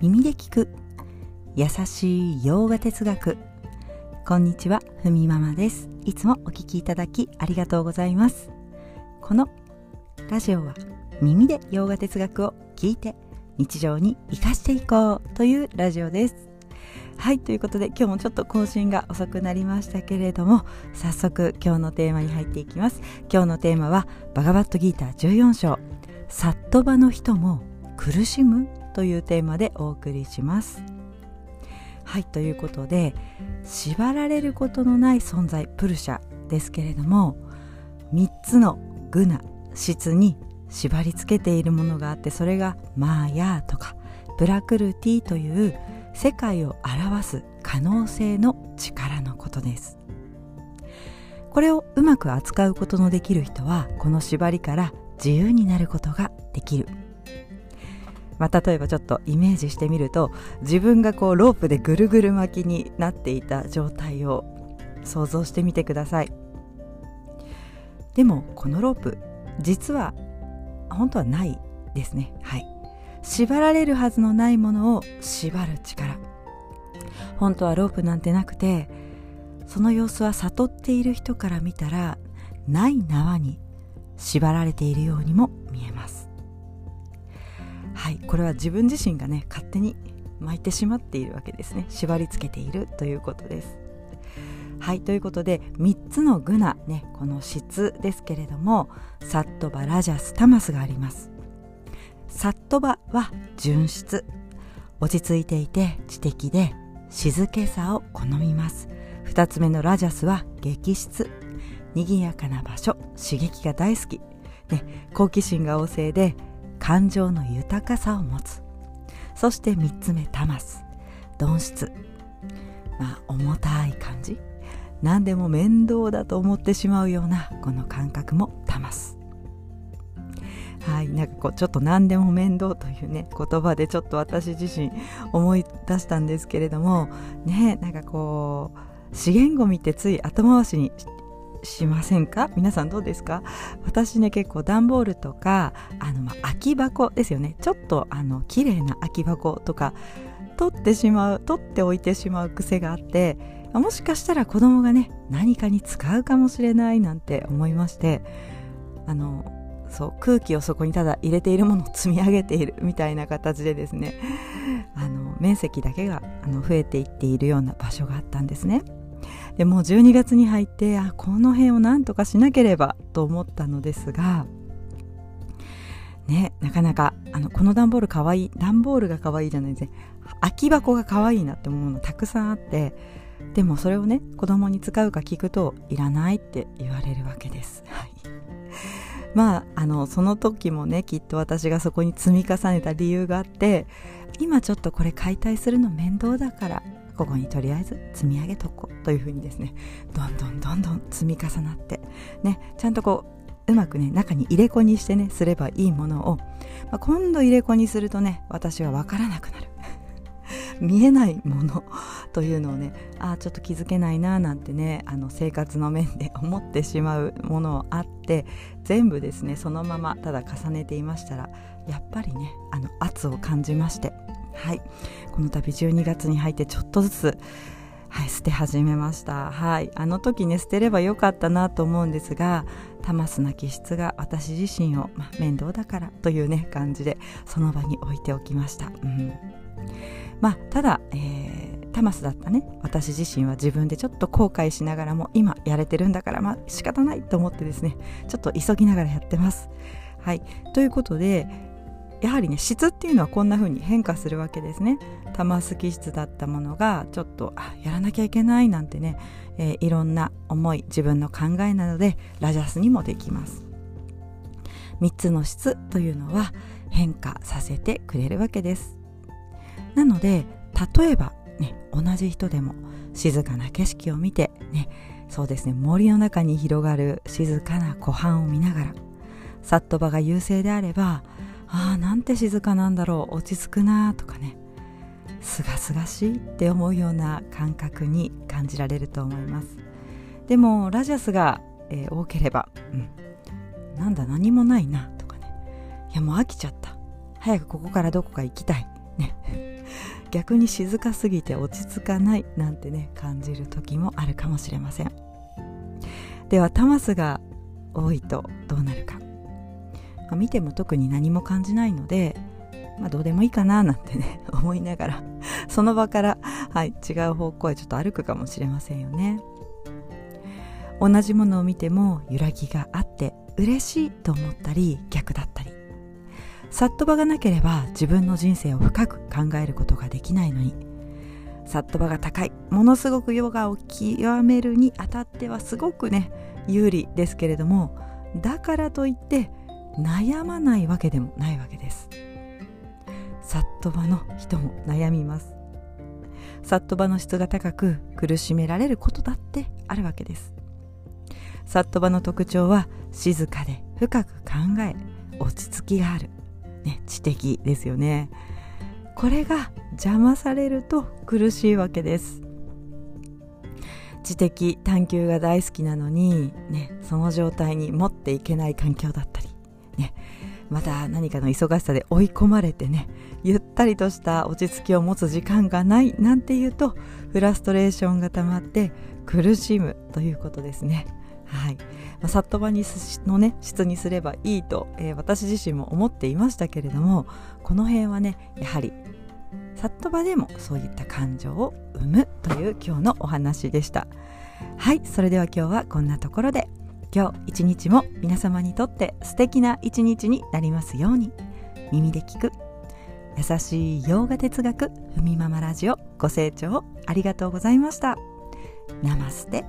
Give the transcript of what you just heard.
耳で聞く。優しい洋画哲学。こんにちはふみママです。いつもお聞きいただきありがとうございます。このラジオは耳で洋画哲学を聞いて日常に生かしていこうというラジオです。はいということで今日もちょっと更新が遅くなりましたけれども早速今日のテーマに入っていきます。今日のテーマはバガバットギーター14章。サットバの人も苦しむ？というテーマでお送りします。はいということで縛られることのない存在プルシャですけれども3つのグナ質に縛り付けているものがあってそれがマーヤとかブラクルティという世界を表す可能性の力のことです。これをうまく扱うことのできる人はこの縛りから自由になることができる。まあ、例えばちょっとイメージしてみると自分がこうロープでぐるぐる巻きになっていた状態を想像してみてください。でもこのロープ実は本当はないですね。はい。縛られるはずのないものを縛る力。本当はロープなんてなくてその様子は悟っている人から見たらない縄に縛られているようにも見えます。はいこれは自分自身がね勝手に巻いてしまっているわけですね。縛り付けているということです。はいということで3つのグナねこの質ですけれどもサットバラジャスタマスがあります。サットバは純質。落ち着いていて知的で静けさを好みます。2つ目のラジャスは激質。賑やかな場所刺激が大好き、ね、好奇心が旺盛で感情の豊かさを持つ。そして3つ目タマス。鈍質。まあ重たい感じ。何でも面倒だと思ってしまうようなこの感覚もタマス。はいなんかこうちょっと何でも面倒というね言葉でちょっと私自身思い出したんですけれどもねなんかこう資源ごみってつい後回しにししませんか？皆さんどうですか？私ね結構段ボールとかあの、ま空き箱ですよね。ちょっとあの綺麗な空き箱とか取ってしまう取っておいてしまう癖があってもしかしたら子供がね何かに使うかもしれないなんて思いましてあのそう空気をそこにただ入れているものを積み上げているみたいな形でですねあの面積だけがあの増えていっているような場所があったんですね。でもう12月に入ってあこの辺をなんとかしなければと思ったのですがねなかなかあのこの段ボールかわいい段ボールがかわいいじゃないですね空き箱がかわいいなって思うのたくさんあってでもそれをね子供に使うか聞くといらないって言われるわけです。はいまあ、あのその時もねきっと私がそこに積み重ねた理由があって今ちょっとこれ解体するの面倒だからここにとりあえず積み上げとこうというふうにですねどんどんどんどん積み重なってねちゃんとこううまくね中に入れ子にしてねすればいいものを、まあ、今度入れ子にするとね私は分からなくなる。見えないものというのをねああちょっと気づけないななんてねあの生活の面で思ってしまうものあって全部ですねそのままただ重ねていましたらやっぱりねあの圧を感じましてはいこの度12月に入ってちょっとずつはい、捨て始めました。はい、あの時ね捨てればよかったなと思うんですが、タマスな気質が私自身を、ま、面倒だからというね感じでその場に置いておきました。うん、まあただ、えー、タマスだったね私自身は自分でちょっと後悔しながらも今やれてるんだからまあ仕方ないと思ってですねちょっと急ぎながらやってます。はいということでやはりね質っていうのはこんな風に変化するわけですね。玉すき質だったものがちょっとあやらなきゃいけないなんてね、えー、いろんな思い自分の考えなどでラジャスにもできます。3つの質というのは変化させてくれるわけです。なので例えばね同じ人でも静かな景色を見てねそうですね森の中に広がる静かな湖畔を見ながらサットバが優勢であればああなんて静かなんだろう。落ち着くなとかね。すがすがしいって思うような感覚に感じられると思います。でもラジャスが、えー、多ければ、うん、なんだ何もないなとかね。いやもう飽きちゃった。早くここからどこか行きたい。ね。逆に静かすぎて落ち着かないなんてね感じる時もあるかもしれません。ではタマスが多いとどうなるか、まあ、見ても特に何も感じないので、まあ、どうでもいいかななんてね 思いながらその場から、はい、違う方向へちょっと歩くかもしれませんよね。同じものを見ても揺らぎがあって嬉しいと思ったり逆だったり。サットバがなければ自分の人生を深く考えることができないのに。サットバが高いものすごくヨガを極めるにあたってはすごくね有利ですけれどもだからといって悩まないわけでもないわけです。サットバの人も悩みます。サットバの質が高く苦しめられることだってあるわけです。サットバの特徴は静かで深く考え落ち着きがある、ね、知的ですよね。これが邪魔されると苦しいわけです。知的探求が大好きなのに、ね、その状態に持っていけない環境だったり、ね、また何かの忙しさで追い込まれてねゆったりとした落ち着きを持つ時間がないなんていうとフラストレーションが溜まって苦しむということですね。はい。まあ、サットバにのね質にすればいいと、えー、私自身も思っていましたけれどもこの辺はねやはりサットバでもそういった感情を生むという今日のお話でした。はい。それでは今日はこんなところで。今日一日も皆様にとって素敵な一日になりますように。耳で聞く。優しい洋画哲学ふみままラジオご清聴ありがとうございました。ナマステ。